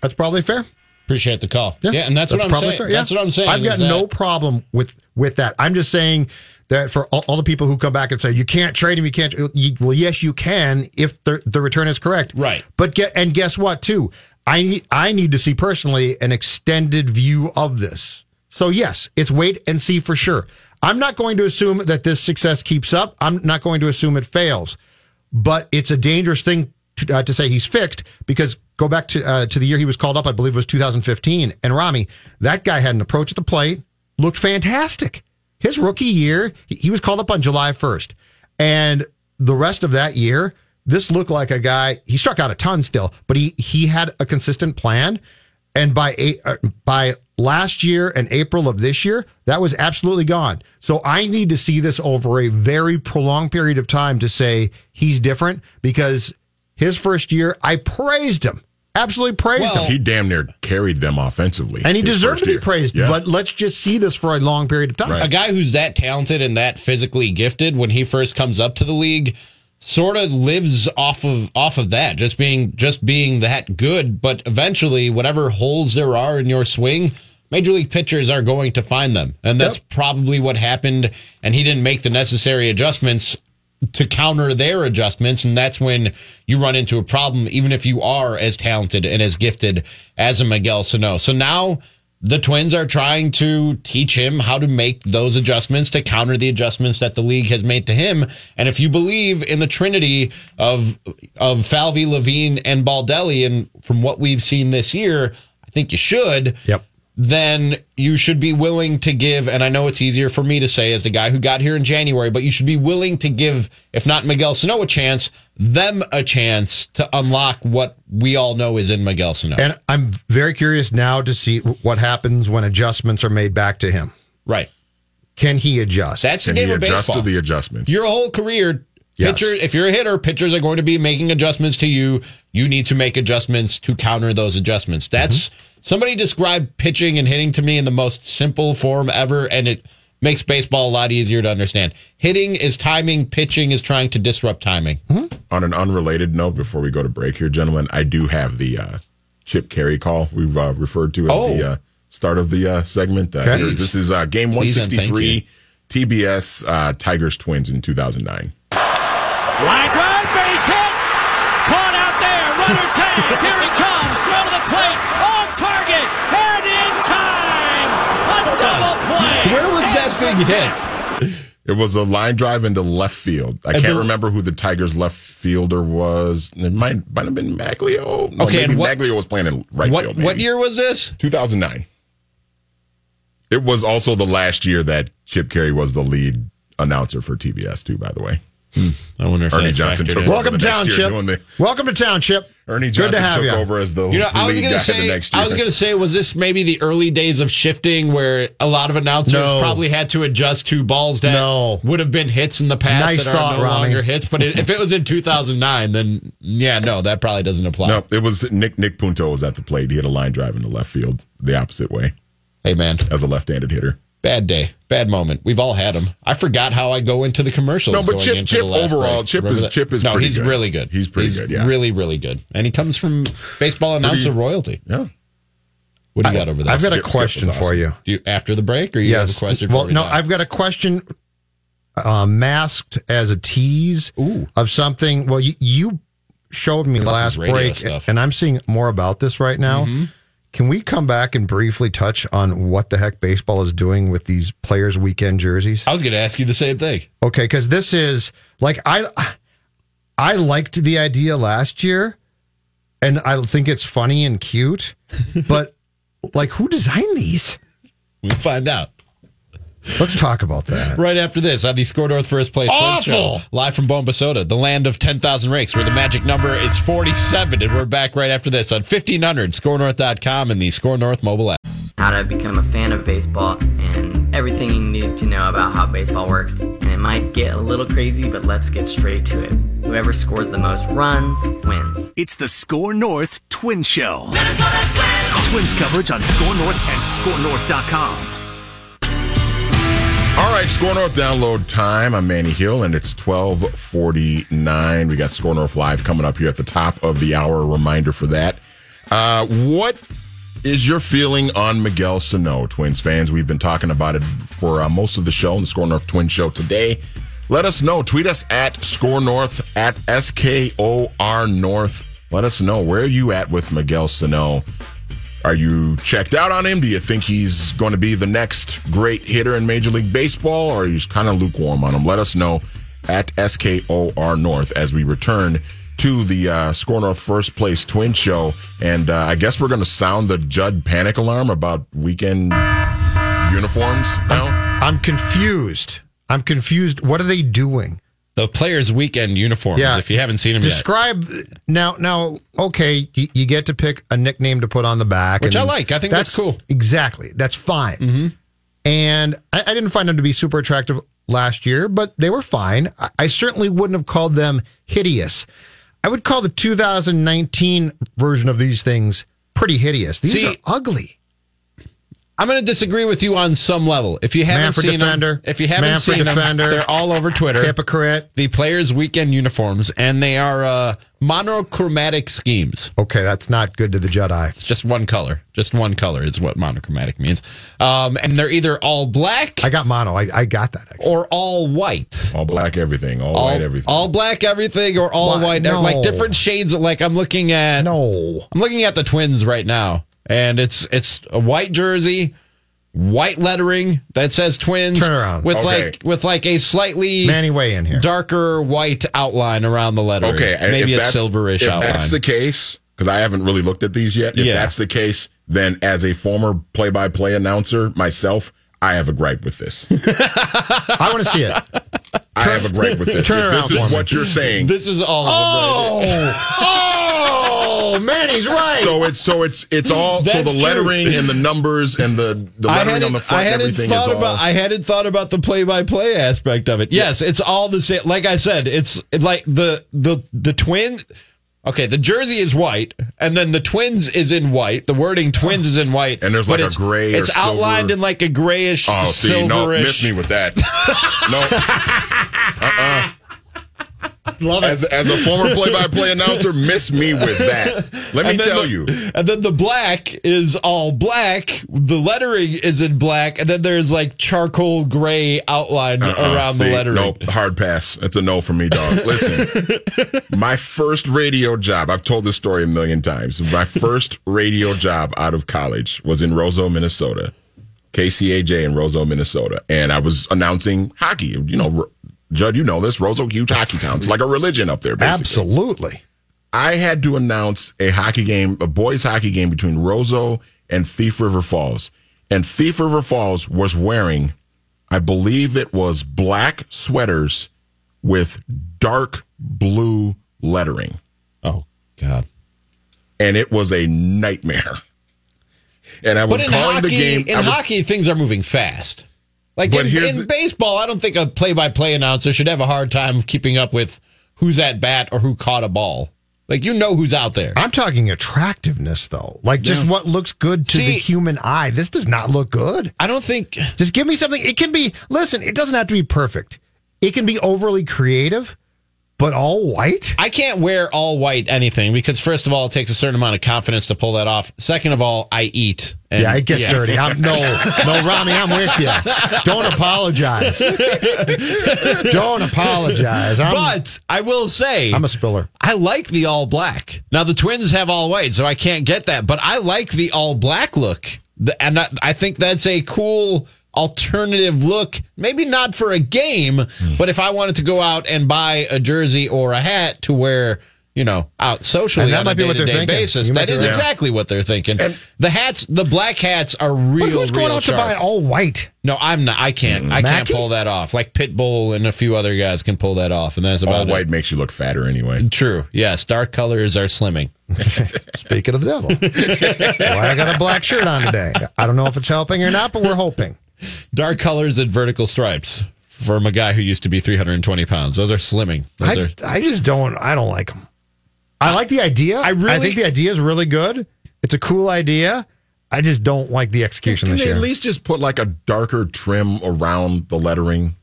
That's probably fair. Appreciate the call. Yeah, and that's, what I'm saying. fair, yeah. That's what I'm saying. I've got is that- no problem with with that. I'm just saying that for all, all the people who come back and say you can't trade him, you can't. You, well, yes, you can if the the return is correct. Right. But get and guess what? Too, I need I need to see personally an extended view of this. So yes, it's wait and see for sure. I'm not going to assume that this success keeps up. I'm not going to assume it fails but it's a dangerous thing to, uh, to say he's fixed because go back to uh, to the year he was called up, I believe it was 2015, and Ramie, that guy had an approach at the plate, looked fantastic. His rookie year, he, was called up on July 1st, and the rest of that year, this looked like a guy. He struck out a ton still, but he he had a consistent plan, and by eight, uh, by last year and April of this year, that was absolutely gone. So I need to see this over a very prolonged period of time to say he's different because his first year, I praised him. Absolutely praised him. He damn near carried them offensively. And he his deserved to be year. praised. Yeah. But let's just see this for a long period of time. Right. a guy who's that talented and that physically gifted when he first comes up to the league sort of lives off of off of that just being just being that good. But eventually whatever holes there are in your swing major league pitchers are going to find them. And that's probably what happened. And he didn't make the necessary adjustments to counter their adjustments. And that's when you run into a problem even if you are as talented and as gifted as a Miguel Sano. So now the Twins are trying to teach him how to make those adjustments to counter the adjustments that the league has made to him. And if you believe in the trinity of of Falvey, Levine, and Baldelli, and from what we've seen this year, I think you should. Yep. Then you should be willing to give, and I know it's easier for me to say as the guy who got here in January, but you should be willing to give, if not Miguel Sano a chance, them a chance to unlock what we all know is in Miguel Sano. And I'm very curious now to see what happens when adjustments are made back to him. right. can he adjust? That's the Can game he of adjust baseball. to the adjustments? Your whole career, Yes. pitcher. If you're a hitter, pitchers are going to be making adjustments to you. You need to make adjustments to counter those adjustments. That's somebody described pitching and hitting to me in the most simple form ever, and it makes baseball a lot easier to understand. Hitting is timing. Pitching is trying to disrupt timing. On an unrelated note, before we go to break here, gentlemen, I do have the uh, Chip Caray call we've uh, referred to at Oh. the uh, start of the uh, segment. Uh, Okay. this is uh, game Please and thank 163, TBS uh, Tigers Twins in 2009. Line drive, base hit. Caught out there. Runner tags. Here he comes. Throw to the plate. On target. And in time. A double play. Where was that thing hit? It was a line drive into left field. I And can't the- remember who the Tigers left fielder was. It might, might have been Magglio. No, Okay, maybe what- Magglio was playing in right What field. what year was this? 2009. It was also the last year that Chip Caray was the lead announcer for TBS, too, by the way. Hmm. I wonder if Ernie Johnson took over Welcome to next year doing the- Welcome to town, Chip. Ernie Johnson to took you. over as the You know, I was lead gonna guy say, the next year. I was gonna say, was this maybe the early days of shifting where a lot of announcers No. probably had to adjust to balls that No. would have been hits in the past Nice that thought, are no Ramie. longer hits? But it, if it was in 2009, then yeah, no, that probably doesn't apply. no, it was Nick Nick Punto was at the plate. He had a line drive in the left field the opposite way Hey man, as a left-handed hitter. Bad day, bad moment. We've all had them. I forgot how I go into the commercials. No, but going Chip- into Chip the last overall, break. Chip Remember is- that? Chip is pretty good. no, pretty he's good. really good. He's pretty good, yeah. really, really good, and he comes from baseball announcer royalty. Yeah. What do you got over there? I've got a Skip- Skip question was for you. Do you, after the break, or you have a question? Well, for me no, now? I've got a question uh, masked as a tease Ooh. of something. Well, you, you showed me This last break, stuff. Mm-hmm. and I'm seeing more about this right now. Can we come back and briefly touch on what the heck baseball is doing with these players' weekend jerseys? I was going to ask you the same thing. Okay, because this is like I I liked the idea last year, and I think it's funny and cute, but like who designed these? We'll find out. Let's talk about that. Right after this on the SKOR North First Place Awful! Show, live from Bombasota, the land of 10,000 rakes, where the magic number is 47. And we're back right after this on 1500, skornorth.com, and the SKOR North mobile app. how to become a fan of baseball and everything you need to know about how baseball works. And it might get a little crazy, but let's get straight to it. Whoever scores the most runs wins. It's the SKOR North Twin Show. Twins coverage on SKOR North and skornorth.com. All right, SKOR North download time. I'm Manny Hill, and it's 1249. We got SKOR North Live coming up here at the top of the hour. Reminder for that. Uh, what is your feeling on Miguel Sano, Twins fans? We've been talking about it for uh, most of the show, the SKOR North Twin Show today. Let us know. Tweet us at SKOR North, at SKOR North. Let us know. Where are you at with Miguel Sano? Are you checked out on him? Do you think he's going to be the next great hitter in Major League Baseball, or are you kind of lukewarm on him? Let us know at SKOR North as we return to the uh, SKOR North First Place Twin Show. And uh, I guess we're going to sound the Judd panic alarm about weekend uniforms now. I'm confused. I'm confused. What are they doing? The players' weekend uniforms, Yeah. if you haven't seen them yet. Describe now. Now, okay, you, you get to pick a nickname to put on the back, Which I like. I think that's cool. Exactly, that's fine. Mm-hmm. And I, I didn't find them to be super attractive last year, but they were fine. I, I certainly wouldn't have called them hideous. I would call the 2019 version of these things pretty hideous. These See, are ugly. I'm going to disagree with you on some level. If you haven't Man for seen defender. them, if you haven't Man for seen defender. them, they're all over Twitter. Hypocrite. The players' weekend uniforms, and they are uh, monochromatic schemes. Okay, that's not good to the Jedi. It's just one color. Just one color is what monochromatic means. Um, and they're either all black I got mono. I, I got that. Actually. or all white. All black everything, all, All, white everything. all black everything or all Why- white no. like different shades of like I'm looking at No. I'm looking at the twins right now and it's it's a white jersey white lettering that says twins Turn around. with Okay. like with like a slightly Manny, way in here. darker white outline around the lettering Okay, and maybe a that's- silverish if outline that's the case, because I haven't really looked at these yet. If Yeah. that's the case, then as a former play-by-play announcer myself, I have a gripe with this. I want to see it. I have a gripe with this. Turn If around this is for me. what you're saying. This is all. of them right Oh, oh, man, he's right. So it's so it's it's all so That's the true. lettering and the numbers and the the lettering on the front I hadn't everything thought is all. about. I hadn't thought about the play-by-play aspect of it. Yes, it's all the same. Like I said, it's it's like the the the twin. Okay, the jersey is white, and then the twins is in white. The wording "twins" is in white, And there's like a gray It's outlined silver- in like a grayish, oh, see, no, silverish. miss me with that. no. Love As as a former play-by-play announcer, miss me with that. Let me tell the- you. And then the black is all black. The lettering is in black, and then there's like charcoal gray outline Uh-uh. around See, the lettering. Nope, hard pass. It's a no for me, dog. Listen, my first radio job, I've told this story a million times. My first radio job out of college was in Roseau, Minnesota. KCAJ in Roseau, Minnesota. And I was announcing hockey. You know, Judd, you know this. Roseau, huge hockey town. It's like a religion up there, basically. Absolutely. I had to announce a hockey game, a boys hockey game between Roseau and Thief River Falls. And Thief River Falls was wearing, I believe it was black sweaters with dark blue lettering. Oh God. And it was a nightmare. And I was calling hockey, the game. in was, hockey, things are moving fast. Like But in, in the- baseball, I don't think a play-by-play announcer should have a hard time keeping up with who's at bat or who caught a ball. Like you know who's out there. I'm talking attractiveness, though. Like just what looks good to the human eye. This does not look good. I don't think. Just give me something. It can be, listen, it doesn't have to be perfect. It can be overly creative, but all white? I can't wear all white anything because first of all, it takes a certain amount of confidence to pull that off. Second of all, I eat. And- yeah, it gets dirty. I'm, no, no, Ramie, I'm with you. Don't apologize. Don't apologize. I'm, But I will say, I'm a spiller. I like the all black. Now the Twins have all white, so I can't get that. But I like the all black look, The- and I, I think that's a cool alternative look. Maybe not for a game, Hmm. but if I wanted to go out and buy a jersey or a hat to wear. You know, out socially And that on might a be what they're day-to-day thinking. basis. That is might That right. exactly what they're thinking. the hats, the black hats, are real. But who's going real out sharp. to buy all white? No, I'm not. I can't. I can't pull that off. Like Pitbull and a few other guys can pull that off, and that's about all about white it. makes you look fatter anyway. True. Yes, dark colors are slimming. Speaking of the devil. well, I got a black shirt on today. I don't know if it's helping or not, but we're hoping. Dark colors and vertical stripes from a guy who used to be 320 pounds. Those are slimming. Those I, are. I just don't. I don't like them. I like the idea. I really- I think the idea is really good. It's a cool idea. I just don't like the execution Can this they year. at least just put like a darker trim around the lettering?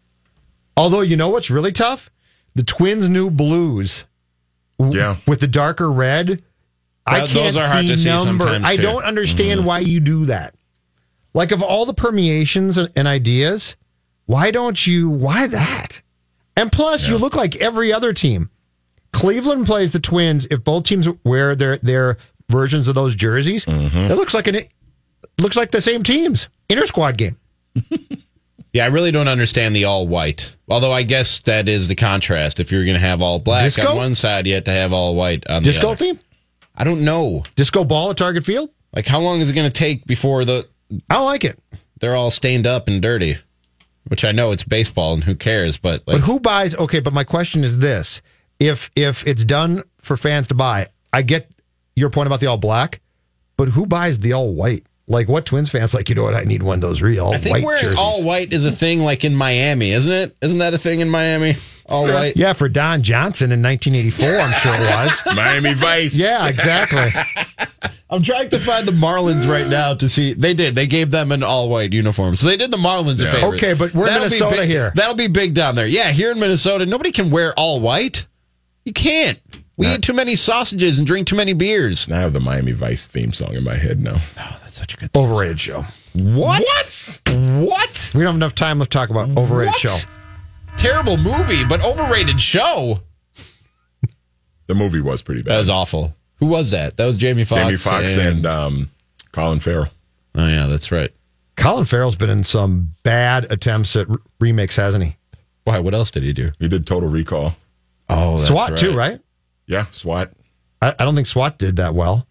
Although you know what's really tough, the Twins' new blues. w- Yeah. with the darker red. I can't are hard see to see number. sometimes, I too. don't understand mm-hmm. why you do that. Like of all the permeations and and ideas, why don't you? Why that? And plus, you look like every other team. Cleveland plays the Twins. If both teams wear their their versions of those jerseys, mm-hmm. it looks like an looks like the same teams inter squad game. Yeah, I really don't understand the all white. Although I guess that is the contrast. If you're going to have all black Disco? on one side, you have to have all white on the Disco other. theme, I don't know. disco ball at Target Field. Like, how long is it going to take before the I like it. they're all stained up and dirty? Which I know it's baseball and who cares, but like, But who buys? Okay, but my question is this: if if it's done for fans to buy, I get your point about the all black, but who buys the all white? Like what Twins fans like? You know what? I need one of those real I think white wearing jerseys. all white is a thing like in Miami, isn't it? Isn't that a thing in Miami? All white. yeah, for Don Johnson in 1984, I'm sure it was. Miami Vice. Yeah, exactly. I'm trying to find the Marlins right now to see. They did. They gave them an all white uniform, so they did the Marlins a Yeah. favor. Okay, but we're in be Minnesota big- here. That'll be big down there. Yeah, here in Minnesota, nobody can wear all white. You can't. We eat too many sausages and drink too many beers. I have the Miami Vice theme song in my head now. Oh, that's such a good. Overrated show. What? What? What? We don't have enough time to talk about overrated What? show. Terrible movie, but overrated show. The movie was pretty bad. That bad. was awful. Who was that? That was Jamie Foxx. Jamie Foxx and um, Colin Farrell. oh yeah, that's right. Colin Farrell's been in some bad attempts at re- remakes, hasn't he? Why? What else did he do? He did Total Recall. Oh, that's SWAT right. too, right? Yeah, SWAT. I, I don't think SWAT did that well.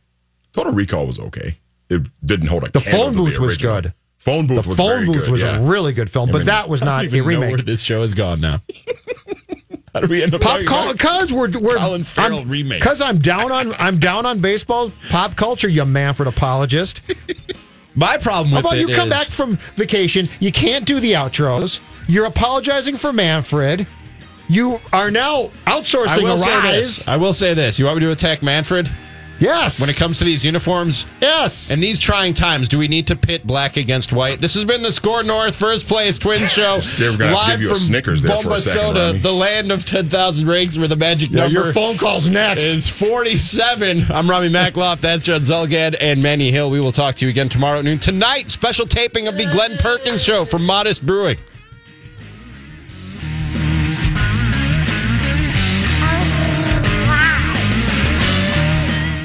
Total Recall was okay. It didn't hold a The candle phone to booth was good. Phone booth The was phone very booth good, was yeah. a really good film, I but mean, that was I not don't a even know remake. where this show has gone now. How do we end up Pop talking about because we're we're Colin Farrell I'm, remake? Because I'm down on I'm down on baseball pop culture. You Manfred apologist. My problem with How about it you come is- back from vacation? You can't do the outros. You're apologizing for Manfred. You are now outsourcing I outsourcing will a say rise. this. I will say this. You want me to attack Manfred? Yes. When it comes to these uniforms? Yes. In these trying times, do we need to pit black against white? This has been the SKOR North First Place Twins Show. They were gonna live give you a from Snickers there for a second, Soda, Ronnie. the land of 10,000 rings where the magic Yeah, number your phone call's next. is 47. I'm Ramie Makhlouf. That's Judd Zulgad and Manny Hill. We will talk to you again tomorrow at noon. Tonight, special taping of the Glenn Perkins Show from Modist Brewing.